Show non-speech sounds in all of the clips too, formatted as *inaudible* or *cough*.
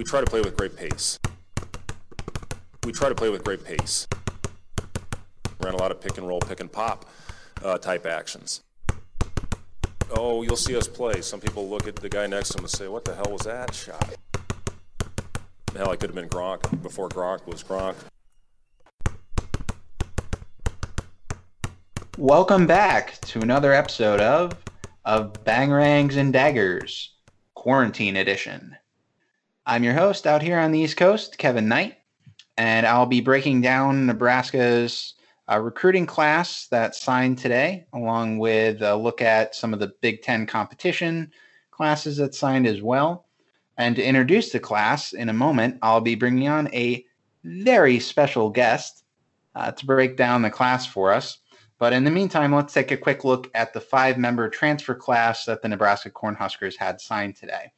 We try to play with great pace. We try to play with great pace. Ran a lot of pick and roll, pick and pop uh, type actions. Oh, you'll see us play. Some people look at the guy next to him and say, What the hell was that shot? Hell, I could have been Gronk before Gronk was Gronk. Welcome back to another episode of of Bangerangs and Daggers, Quarantine Edition. I'm your host out here on the East Coast, Kevin Knight, and I'll be breaking down Nebraska's uh, recruiting class that signed today, along with a look at some of the Big Ten competition classes that signed as well. And to introduce the class in a moment, I'll be bringing on a very special guest uh, to break down the class for us. But in the meantime, let's take a quick look at the five member transfer class that the Nebraska Cornhuskers had signed today.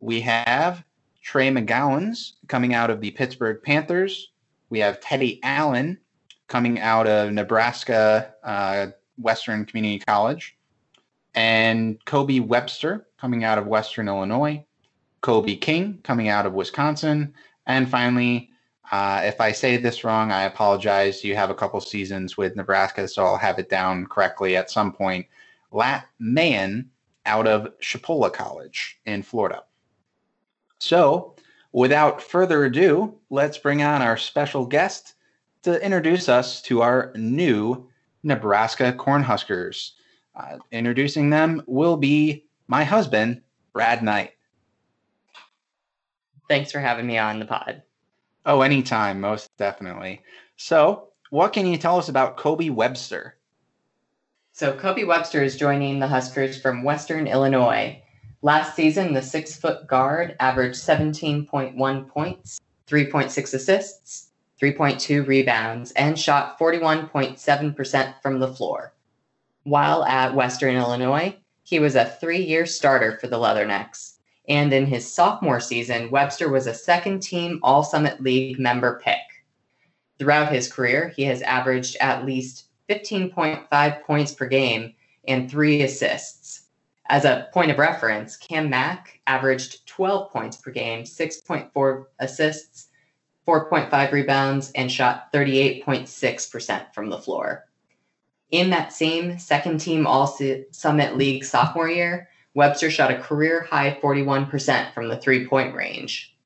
We have Trey McGowens coming out of the Pittsburgh Panthers. We have Teddy Allen coming out of Nebraska uh, Western Community College. And Kobe Webster coming out of Western Illinois. Kobe King coming out of Wisconsin. And finally, uh, if I say this wrong, I apologize. You have a couple seasons with Nebraska, so I'll have it down correctly at some point. Lat Mayen out of Chipola College in Florida. So, without further ado, let's bring on our special guest to introduce us to our new Nebraska Cornhuskers. Uh, introducing them will be my husband, Brad Knight. Thanks for having me on the pod. Oh, anytime, most definitely. So, what can you tell us about Kobe Webster? So, Kobe Webster is joining the Huskers from Western Illinois. Last season, the six foot guard averaged 17.1 points, 3.6 assists, 3.2 rebounds, and shot 41.7% from the floor. While at Western Illinois, he was a three year starter for the Leathernecks. And in his sophomore season, Webster was a second team All Summit League member pick. Throughout his career, he has averaged at least 15.5 points per game and three assists. As a point of reference, Cam Mack averaged 12 points per game, 6.4 assists, 4.5 rebounds, and shot 38.6% from the floor. In that same second team All Summit League sophomore year, Webster shot a career high 41% from the three point range.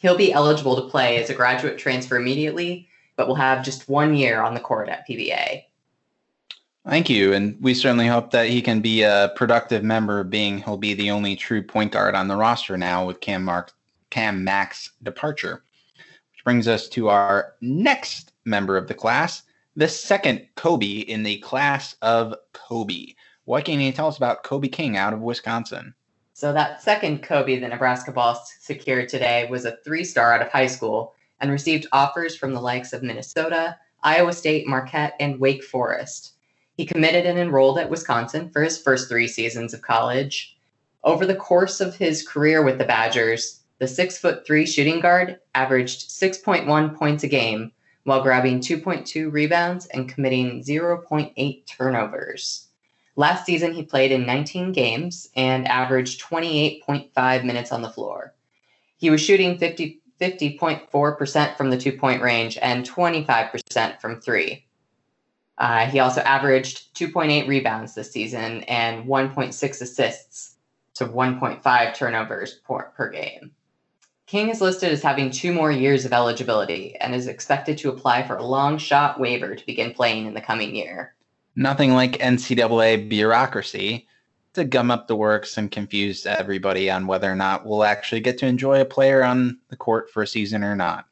He'll be eligible to play as a graduate transfer immediately, but will have just one year on the court at PBA. Thank you. And we certainly hope that he can be a productive member, being he'll be the only true point guard on the roster now with Cam, Mark, Cam Mack's departure. Which brings us to our next member of the class, the second Kobe in the class of Kobe. What can you tell us about Kobe King out of Wisconsin? So, that second Kobe the Nebraska Boss secured today was a three star out of high school and received offers from the likes of Minnesota, Iowa State, Marquette, and Wake Forest. He committed and enrolled at Wisconsin for his first three seasons of college. Over the course of his career with the Badgers, the six foot three shooting guard averaged 6.1 points a game while grabbing 2.2 rebounds and committing 0.8 turnovers. Last season, he played in 19 games and averaged 28.5 minutes on the floor. He was shooting 50, 50.4% from the two point range and 25% from three. Uh, he also averaged 2.8 rebounds this season and 1.6 assists to 1.5 turnovers per, per game. King is listed as having two more years of eligibility and is expected to apply for a long shot waiver to begin playing in the coming year nothing like NCAA bureaucracy to gum up the works and confuse everybody on whether or not we'll actually get to enjoy a player on the court for a season or not.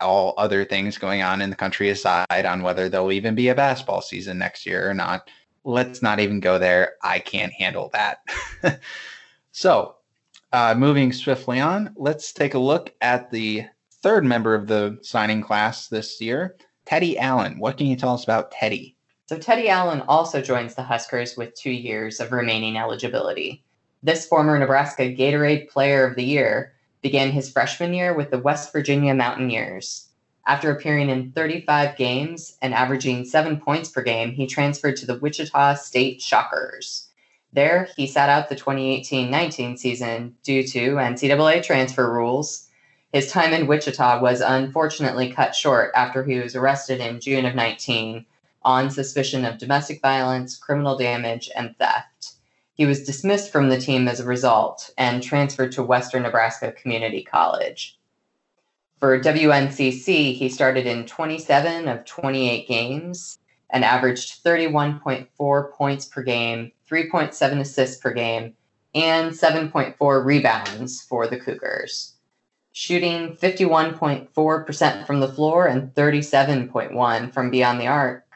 All other things going on in the country aside on whether there'll even be a basketball season next year or not. Let's not even go there. I can't handle that. *laughs* so, uh, moving swiftly on, let's take a look at the third member of the signing class this year, Teddy Allen. What can you tell us about Teddy? So Teddy Allen also joins the Huskers with two years of remaining eligibility. This former Nebraska Gatorade Player of the Year began his freshman year with the West Virginia Mountaineers. After appearing in 35 games and averaging seven points per game, he transferred to the Wichita State Shockers. There, he sat out the 2018 19 season due to NCAA transfer rules. His time in Wichita was unfortunately cut short after he was arrested in June of 19 on suspicion of domestic violence, criminal damage, and theft. He was dismissed from the team as a result and transferred to Western Nebraska Community College. For WNCC, he started in 27 of 28 games and averaged 31.4 points per game, 3.7 assists per game, and 7.4 rebounds for the Cougars. Shooting 51.4% from the floor and 37.1 from beyond the arc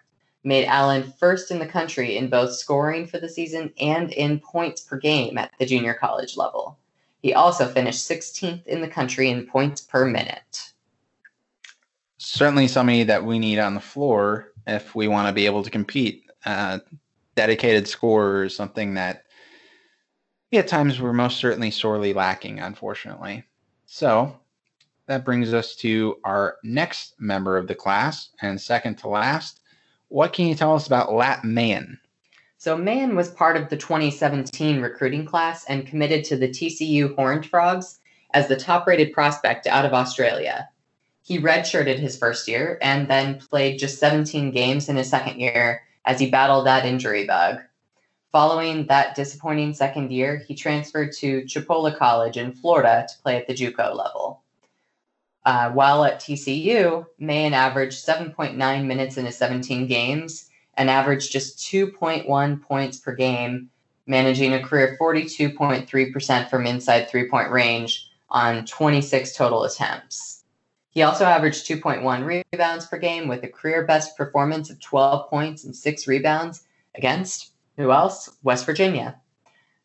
made Allen first in the country in both scoring for the season and in points per game at the junior college level. He also finished 16th in the country in points per minute. Certainly somebody that we need on the floor if we want to be able to compete. Uh, dedicated scorer is something that we at times we're most certainly sorely lacking, unfortunately. So that brings us to our next member of the class and second to last. What can you tell us about Lat Mayen? So Mayen was part of the 2017 recruiting class and committed to the TCU Horned Frogs as the top-rated prospect out of Australia. He redshirted his first year and then played just 17 games in his second year as he battled that injury bug. Following that disappointing second year, he transferred to Chipola College in Florida to play at the JUCO level. Uh, while at TCU, Mayen averaged 7.9 minutes in his 17 games and averaged just 2.1 points per game, managing a career 42.3% from inside three point range on 26 total attempts. He also averaged 2.1 rebounds per game with a career best performance of 12 points and six rebounds against who else? West Virginia.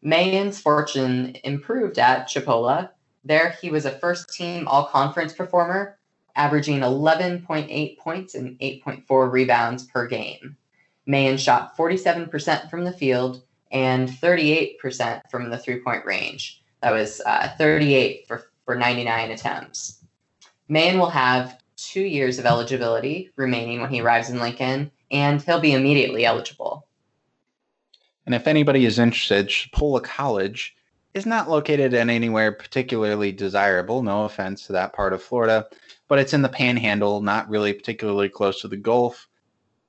Mayen's fortune improved at Chipola. There, he was a first team all conference performer, averaging 11.8 points and 8.4 rebounds per game. Mayen shot 47% from the field and 38% from the three point range. That was uh, 38 for, for 99 attempts. Mayen will have two years of eligibility remaining when he arrives in Lincoln, and he'll be immediately eligible. And if anybody is interested, Chipola College is not located in anywhere particularly desirable. No offense to that part of Florida, but it's in the panhandle, not really particularly close to the Gulf,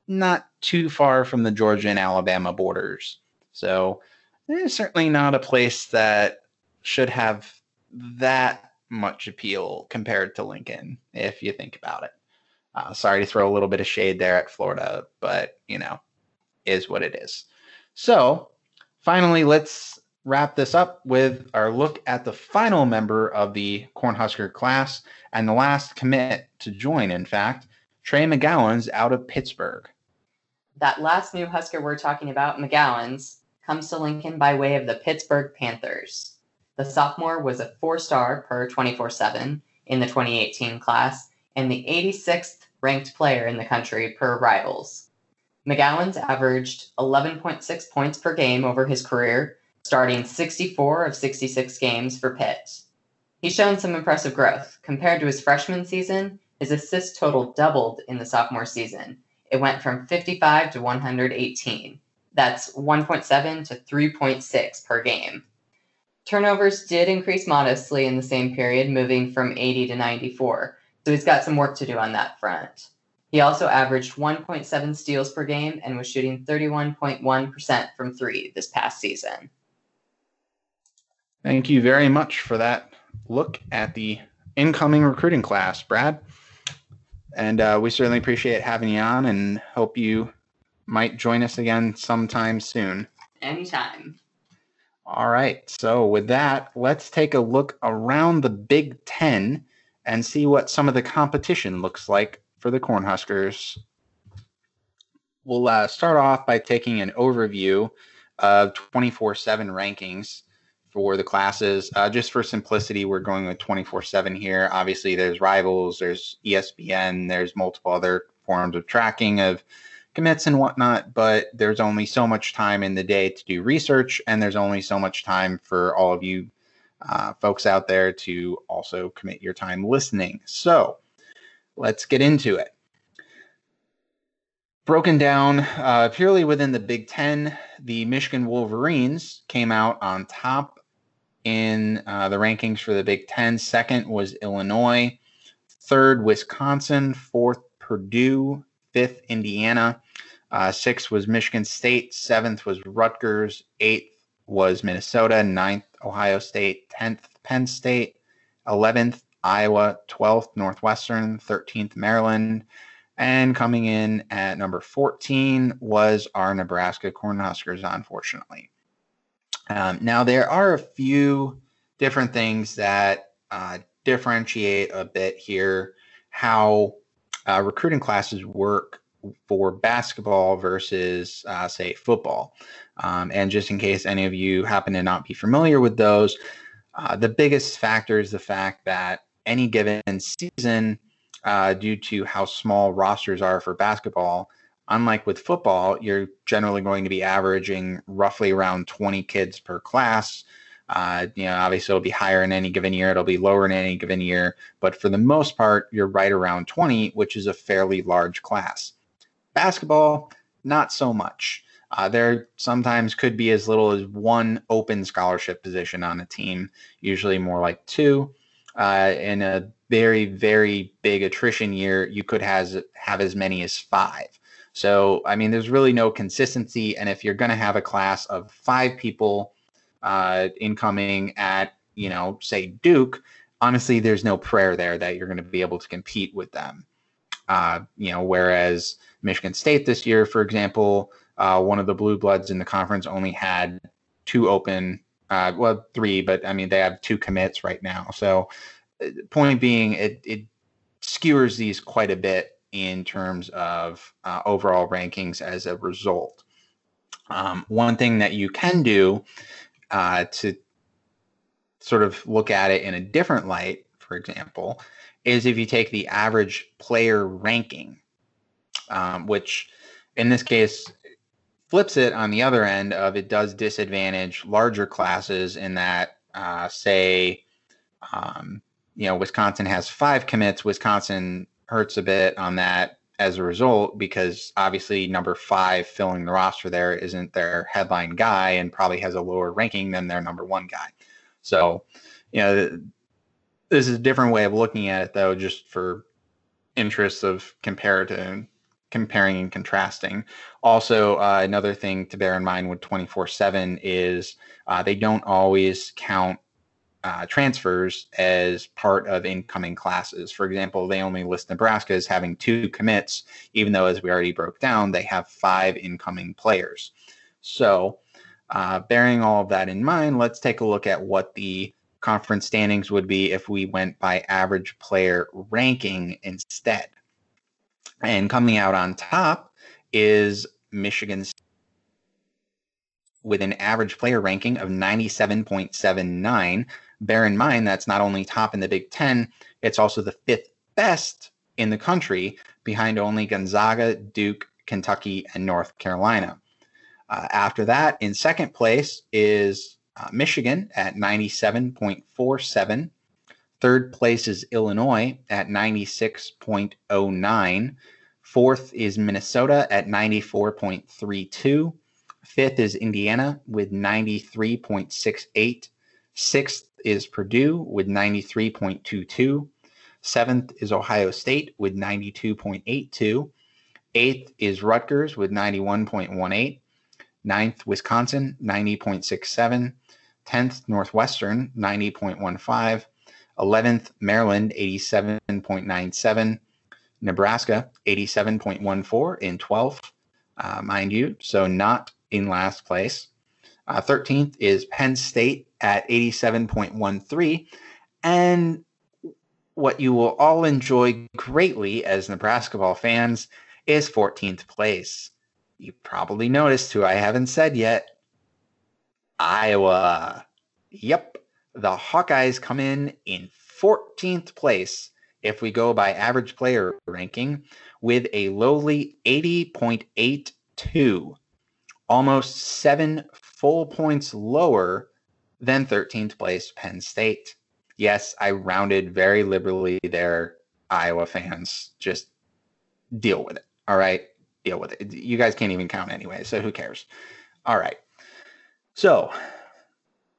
not too far from the Georgia and Alabama borders. So it's certainly not a place that should have that much appeal compared to Lincoln, if you think about it. Uh, sorry to throw a little bit of shade there at Florida, but you know, is what it is. So, finally, let's wrap this up with our look at the final member of the Cornhusker class and the last commit to join, in fact, Trey McGowens out of Pittsburgh. That last new Husker we're talking about, McGowens, comes to Lincoln by way of the Pittsburgh Panthers. The sophomore was a four star per 24 7 in the 2018 class and the 86th ranked player in the country per rivals. McGowens averaged 11.6 points per game over his career, starting 64 of 66 games for Pitt. He's shown some impressive growth. Compared to his freshman season, his assist total doubled in the sophomore season. It went from 55 to 118. That's 1.7 to 3.6 per game. Turnovers did increase modestly in the same period, moving from 80 to 94. So he's got some work to do on that front. He also averaged 1.7 steals per game and was shooting 31.1% from three this past season. Thank you very much for that look at the incoming recruiting class, Brad. And uh, we certainly appreciate having you on and hope you might join us again sometime soon. Anytime. All right. So, with that, let's take a look around the Big Ten and see what some of the competition looks like for the Cornhuskers. We'll uh, start off by taking an overview of 24 7 rankings for the classes. Uh, just for simplicity, we're going with 24 7 here. Obviously, there's rivals, there's ESPN, there's multiple other forms of tracking of commits and whatnot, but there's only so much time in the day to do research, and there's only so much time for all of you uh, folks out there to also commit your time listening. So let's get into it. Broken down uh, purely within the Big Ten, the Michigan Wolverines came out on top in uh, the rankings for the Big Ten. Second was Illinois. Third, Wisconsin. Fourth, Purdue. Fifth, Indiana. Uh, sixth was Michigan State. Seventh was Rutgers. Eighth was Minnesota. Ninth, Ohio State. Tenth, Penn State. Eleventh, Iowa. Twelfth, Northwestern. Thirteenth, Maryland. And coming in at number 14 was our Nebraska Cornhuskers, unfortunately. Um, now, there are a few different things that uh, differentiate a bit here how uh, recruiting classes work for basketball versus, uh, say, football. Um, and just in case any of you happen to not be familiar with those, uh, the biggest factor is the fact that any given season, uh, due to how small rosters are for basketball. Unlike with football, you're generally going to be averaging roughly around 20 kids per class. Uh, you know, obviously it'll be higher in any given year, it'll be lower in any given year, but for the most part, you're right around 20, which is a fairly large class. Basketball, not so much. Uh, there sometimes could be as little as one open scholarship position on a team, usually more like two. Uh, in a very, very big attrition year, you could has, have as many as five. So, I mean, there's really no consistency. And if you're going to have a class of five people uh, incoming at, you know, say Duke, honestly, there's no prayer there that you're going to be able to compete with them. Uh, you know, whereas Michigan State this year, for example, uh, one of the blue bloods in the conference only had two open, uh, well, three, but I mean, they have two commits right now. So, point being, it, it skewers these quite a bit in terms of uh, overall rankings as a result. Um, one thing that you can do uh, to sort of look at it in a different light, for example, is if you take the average player ranking, um, which in this case flips it on the other end of it does disadvantage larger classes in that, uh, say, um, you know, Wisconsin has five commits. Wisconsin hurts a bit on that as a result because obviously number five filling the roster there isn't their headline guy and probably has a lower ranking than their number one guy. So, you know, this is a different way of looking at it though, just for interests of comparative comparing and contrasting. Also, uh, another thing to bear in mind with 24 7 is uh, they don't always count uh, transfers as part of incoming classes. For example, they only list Nebraska as having two commits, even though, as we already broke down, they have five incoming players. So, uh, bearing all of that in mind, let's take a look at what the conference standings would be if we went by average player ranking instead. And coming out on top is Michigan's with an average player ranking of 97.79 Bear in mind that's not only top in the Big Ten, it's also the fifth best in the country, behind only Gonzaga, Duke, Kentucky, and North Carolina. Uh, after that, in second place is uh, Michigan at 97.47. Third place is Illinois at 96.09. Fourth is Minnesota at 94.32. Fifth is Indiana with 93.68. Sixth is Purdue with 93.22. Seventh is Ohio State with 92.82. Eighth is Rutgers with 91.18. Ninth, Wisconsin, 90.67. 10th, Northwestern, 90.15. 11th, Maryland, 87.97. Nebraska, 87.14 in 12th, uh, mind you, so not in last place. Uh, 13th is Penn State at 87.13. And what you will all enjoy greatly as Nebraska ball fans is 14th place. You probably noticed who I haven't said yet Iowa. Yep, the Hawkeyes come in in 14th place if we go by average player ranking with a lowly 80.82 almost seven full points lower than 13th place Penn State. Yes, I rounded very liberally there, Iowa fans. Just deal with it. All right. Deal with it. You guys can't even count anyway, so who cares? All right. So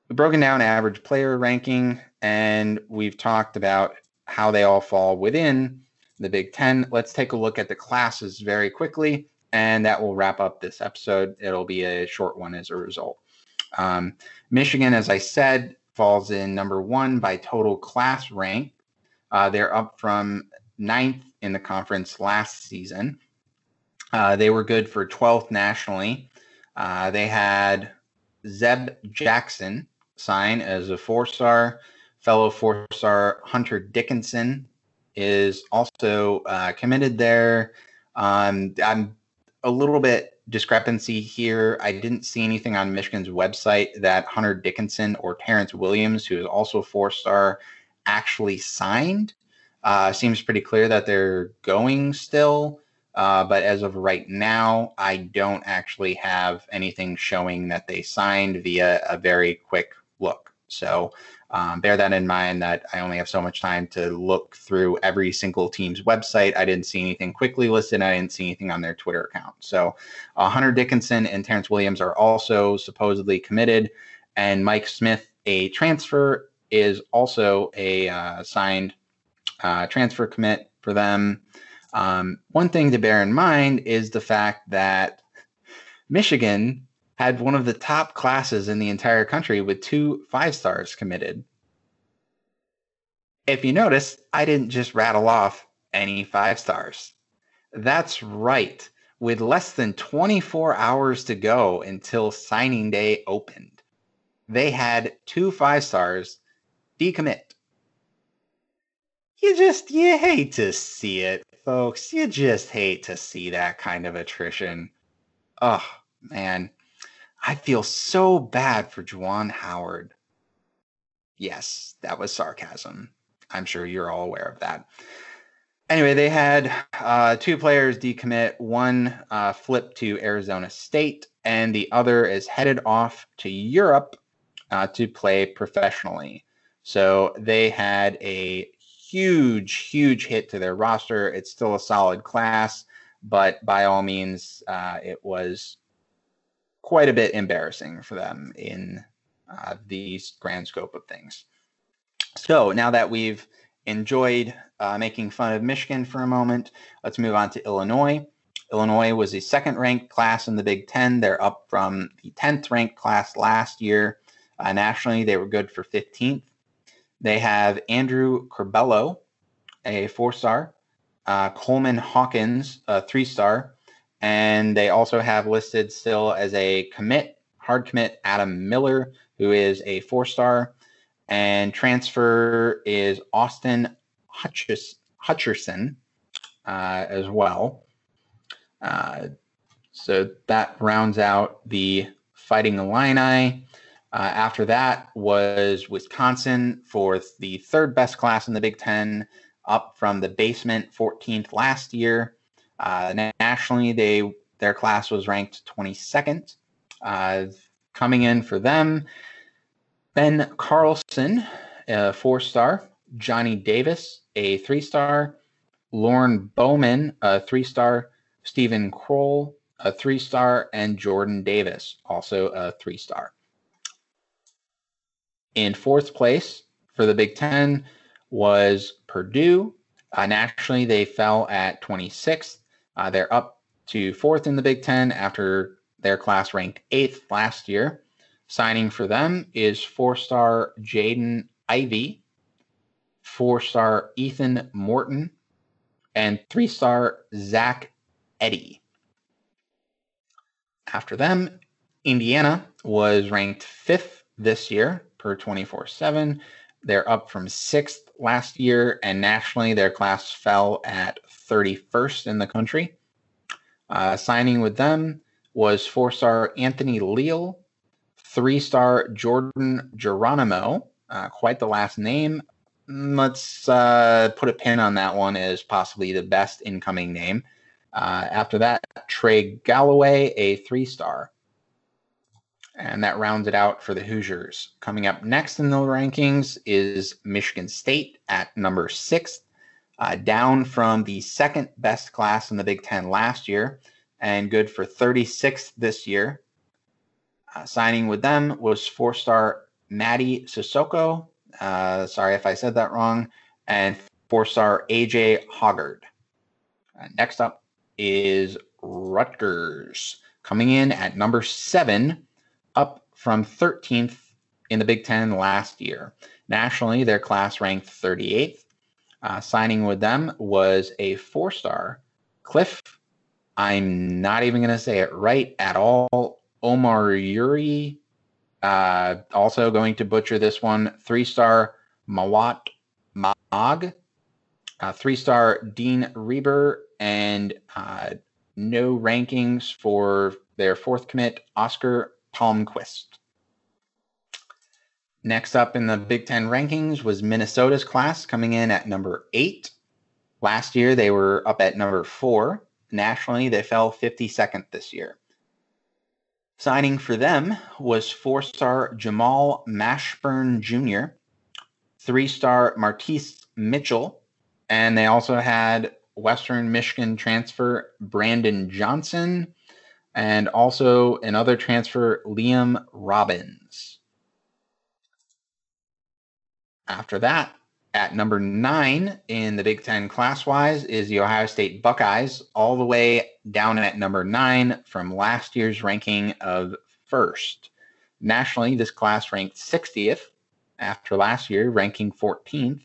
we've broken down average player ranking and we've talked about how they all fall within the Big Ten. Let's take a look at the classes very quickly, and that will wrap up this episode. It'll be a short one as a result. Um, Michigan, as I said, falls in number one by total class rank. Uh, they're up from ninth in the conference last season. Uh, they were good for 12th nationally. Uh, they had Zeb Jackson sign as a four star. Fellow four star Hunter Dickinson is also uh, committed there. Um, I'm a little bit discrepancy here. I didn't see anything on Michigan's website that Hunter Dickinson or Terrance Williams, who is also a four star, actually signed. Uh, seems pretty clear that they're going still. Uh, but as of right now, I don't actually have anything showing that they signed via a very quick look. So um, bear that in mind that I only have so much time to look through every single team's website. I didn't see anything quickly listed. I didn't see anything on their Twitter account. So uh, Hunter Dickinson and Terrance Williams are also supposedly committed. And Mike Smith, a transfer, is also a uh, signed uh, transfer commit for them. Um, one thing to bear in mind is the fact that Michigan had one of the top classes in the entire country with two five stars committed. If you notice, I didn't just rattle off any five stars. That's right. With less than 24 hours to go until signing day opened, they had two five stars decommit. You just, you hate to see it, folks. You just hate to see that kind of attrition. Oh, man. I feel so bad for Juwan Howard. Yes, that was sarcasm. I'm sure you're all aware of that. Anyway, they had uh, two players decommit. One uh, flipped to Arizona State, and the other is headed off to Europe uh, to play professionally. So they had a huge, huge hit to their roster. It's still a solid class, but by all means, uh, it was quite a bit embarrassing for them in uh, the grand scope of things. So now that we've enjoyed uh, making fun of Michigan for a moment, let's move on to Illinois. Illinois was the second ranked class in the Big Ten. They're up from the 10th ranked class last year. Uh, nationally, they were good for 15th. They have Andrew Curbelo, a four star, uh, Coleman Hawkins, a three star, and they also have listed still as a commit, hard commit, Adam Miller, who is a four star. And transfer is Austin Hutchis, Hutcherson uh, as well. Uh, so that rounds out the Fighting Illini. Uh, after that was Wisconsin for the third best class in the Big Ten, up from the basement 14th last year. Uh, nationally, they their class was ranked 22nd. Uh, coming in for them, Ben Carlson, a four star, Johnny Davis, a three star, Lorne Bowman, a three star, Steven Crowl, a three star, and Jordan Davis, also a three star. In fourth place for the Big Ten was Purdue. Uh, nationally, they fell at 26th. Uh, they're up to fourth in the Big Ten after their class ranked eighth last year. Signing for them is four star Jaden Ivey, four star Ethan Morton, and three star Zach Edey. After them, Indiana was ranked fifth this year per 24 7. They're up from sixth last year, and nationally, their class fell at 31st in the country. Uh, signing with them was four star Anthony Leal, three star Jordan Geronimo, uh, quite the last name. Mm, let's uh, put a pin on that one as possibly the best incoming name. Uh, after that, Trey Galloway, a three star. And that rounds it out for the Hoosiers. Coming up next in the rankings is Michigan State at number six, uh, down from the second best class in the Big Ten last year and good for 36th this year. Uh, signing with them was four star Mady Sissoko. Uh, sorry if I said that wrong. And four star AJ Hoggard. Uh, next up is Rutgers coming in at number seven, up from 13th in the Big Ten last year. Nationally, their class ranked 38th. Uh, signing with them was a four star Cliff. I'm not even going to say it right at all. Omoruyi. Uh, also going to butcher this one. Three star Mawot Mag. Uh, three star Dean Reiber. And uh, no rankings for their fourth commit, Oscar Palmquist. Next up in the Big Ten rankings was Minnesota's class coming in at number eight. Last year, they were up at number four. Nationally, they fell 52nd this year. Signing for them was four star Jamal Mashburn Jr., three star Martice Mitchell, and they also had Western Michigan transfer Brandon Johnson, and also another transfer, Liam Robbins. After that, at number nine in the Big Ten class wise is the Ohio State Buckeyes, all the way down at number nine from last year's ranking of first. Nationally, this class ranked 60th after last year, ranking 14th.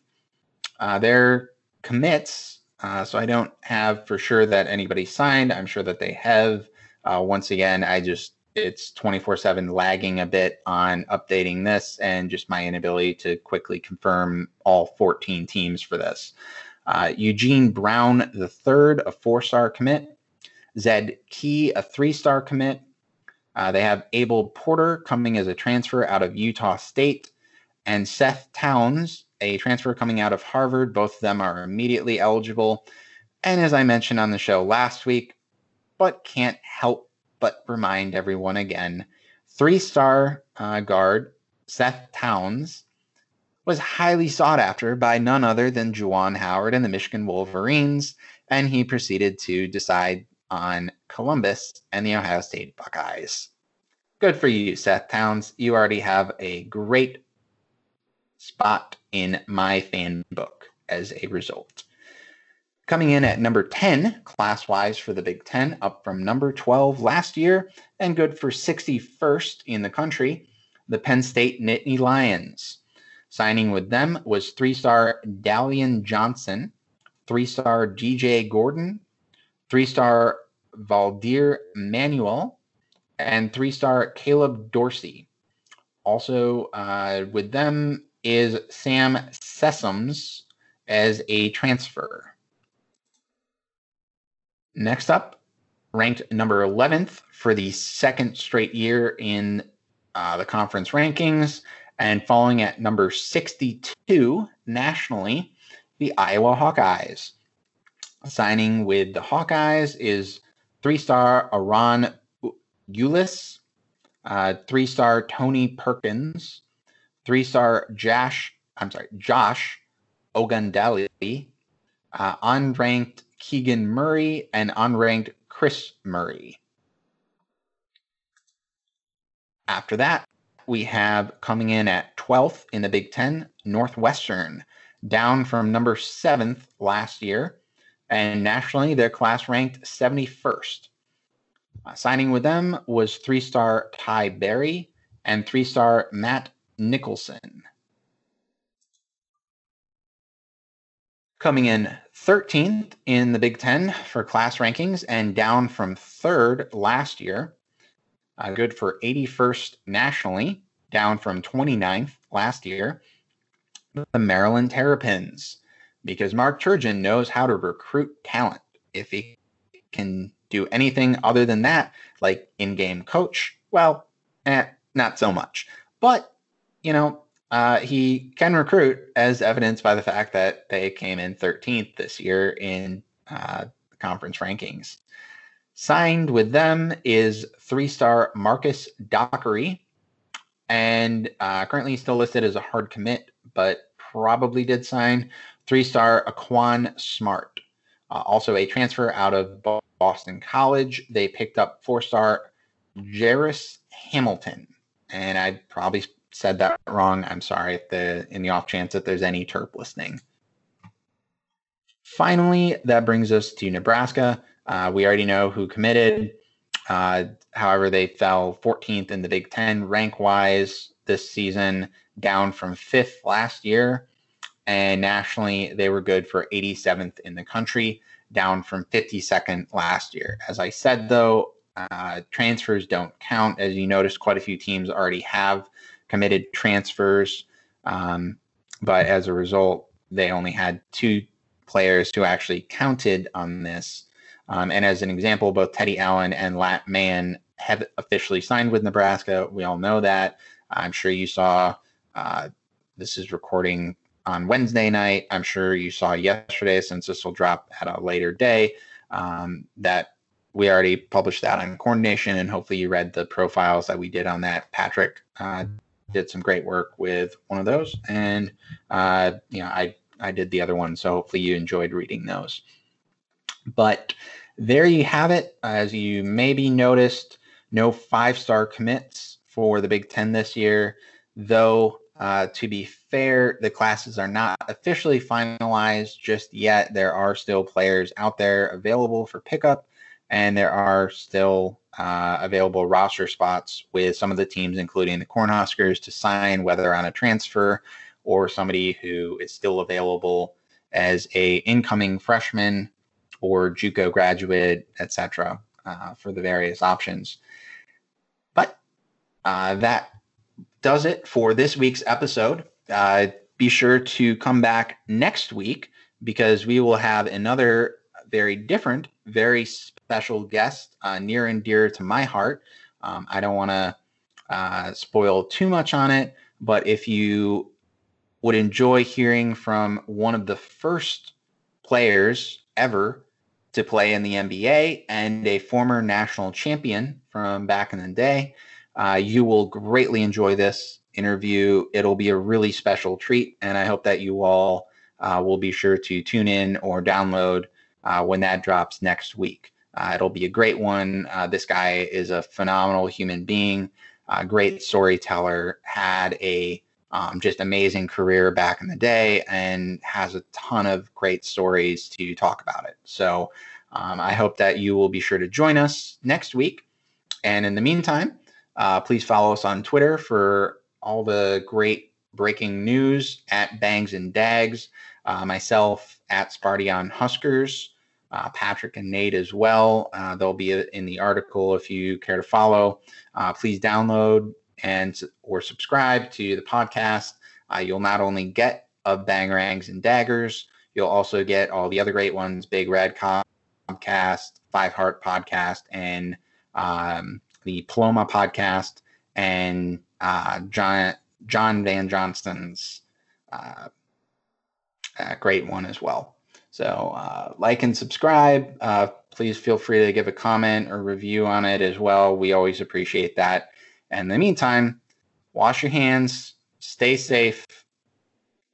Uh, their commits, uh, so I don't have for sure that anybody signed. I'm sure that they have. Uh, once again, I just it's 24 7 lagging a bit on updating this and just my inability to quickly confirm all 14 teams for this. Uh, Eugene Brown, the third, a four star commit. Zed Key, a three star commit. Uh, they have Abel Porter coming as a transfer out of Utah State, and Seth Towns, a transfer coming out of Harvard. Both of them are immediately eligible. And as I mentioned on the show last week, but can't help but remind everyone again three star uh, guard Seth Towns was highly sought after by none other than Juwan Howard and the Michigan Wolverines, and he proceeded to decide on Columbus and the Ohio State Buckeyes. Good for you, Seth Towns. You already have a great spot in my fan book as a result. Coming in at number 10 class wise for the Big Ten, up from number 12 last year, and good for 61st in the country, the Penn State Nittany Lions. Signing with them was three star Dallion Johnson, three star DJ Gordon, three star Valdir Manuel, and three star Caleb Dorsey. Also uh, with them is Sam Sessoms as a transfer. Next up, ranked number 11th for the second straight year in uh, the conference rankings, and falling at number 62 nationally, the Iowa Hawkeyes. Signing with the Hawkeyes is three star Ahron Ulis, uh, three star Tony Perkins, three star Josh, I'm sorry, Josh Ogundele, uh, unranked Keegan Murray, and unranked Kris Murray. After that, we have coming in at 12th in the Big Ten, Northwestern, down from number 7th last year. And nationally, their class ranked 71st. Uh, signing with them was three star Ty Berry and three star Matt Nicholson. Coming in 13th in the Big Ten for class rankings and down from third last year. Uh, good for 81st nationally, down from 29th last year. The Maryland Terrapins, because Mark Turgeon knows how to recruit talent. If he can do anything other than that, like in game coach, well, eh, not so much. But, you know, uh, he can recruit, as evidenced by the fact that they came in 13th this year in uh, conference rankings. Signed with them is three star Marcus Dockery, and uh, currently still listed as a hard commit, but probably did sign three star Aquan Smart. Uh, also, a transfer out of Boston College. They picked up four star Jairus Hamilton. And I probably said that wrong. I'm sorry if the in the off chance that there's any Terp listening. Finally, that brings us to Nebraska. Uh, we already know who committed. Uh, however, they fell 14th in the Big Ten rank wise this season, down from fifth last year. And nationally, they were good for 87th in the country, down from 52nd last year. As I said, though, uh, transfers don't count. As you noticed, quite a few teams already have committed transfers. Um, but as a result, they only had two players who actually counted on this. Um, and as an example, both Teddy Allen and Lat Mayen have officially signed with Nebraska. We all know that. I'm sure you saw uh, this is recording on Wednesday night. I'm sure you saw yesterday, since this will drop at a later day, um, that we already published that on Corn Nation, and hopefully you read the profiles that we did on that. Patrick uh, did some great work with one of those, and uh, you know I I did the other one, so hopefully you enjoyed reading those. But there you have it. As you maybe noticed, no five star commits for the Big Ten this year, though. Uh, to be fair, the classes are not officially finalized just yet. There are still players out there available for pickup and there are still uh, available roster spots with some of the teams, including the Cornhuskers, to sign whether on a transfer or somebody who is still available as a incoming freshman or JUCO graduate, etc., uh, for the various options. But uh, that does it for this week's episode. Uh, be sure to come back next week because we will have another very different, very special guest, uh, near and dear to my heart. Um, I don't want to uh, spoil too much on it, but if you would enjoy hearing from one of the first players ever to play in the NBA and a former national champion from back in the day, uh, you will greatly enjoy this interview. It'll be a really special treat, and I hope that you all uh, will be sure to tune in or download uh, when that drops next week. Uh, it'll be a great one. Uh, this guy is a phenomenal human being, great storyteller, had a um, just amazing career back in the day, and has a ton of great stories to talk about it. So um, I hope that you will be sure to join us next week. And in the meantime, uh, please follow us on Twitter for all the great breaking news at Bangs and Dags. Uh, myself at Sparty on Huskers uh, Patrick and Nate as well. Uh, they'll be in the article if you care to follow. Uh, please download and or subscribe to the podcast. Uh, you'll not only get of Bangerangs and Daggers, you'll also get all the other great ones: Big Red Podcast, Five Heart Podcast, and um, the Paloma Podcast, and uh, John John Van Johnston's uh, great one as well. So, uh, like and subscribe. Uh, please feel free to give a comment or review on it as well. We always appreciate that. And in the meantime, wash your hands, stay safe,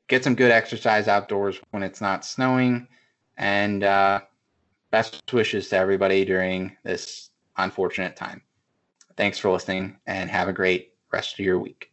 get some good exercise outdoors when it's not snowing, and uh, best wishes to everybody during this unfortunate time. Thanks for listening and have a great rest of your week.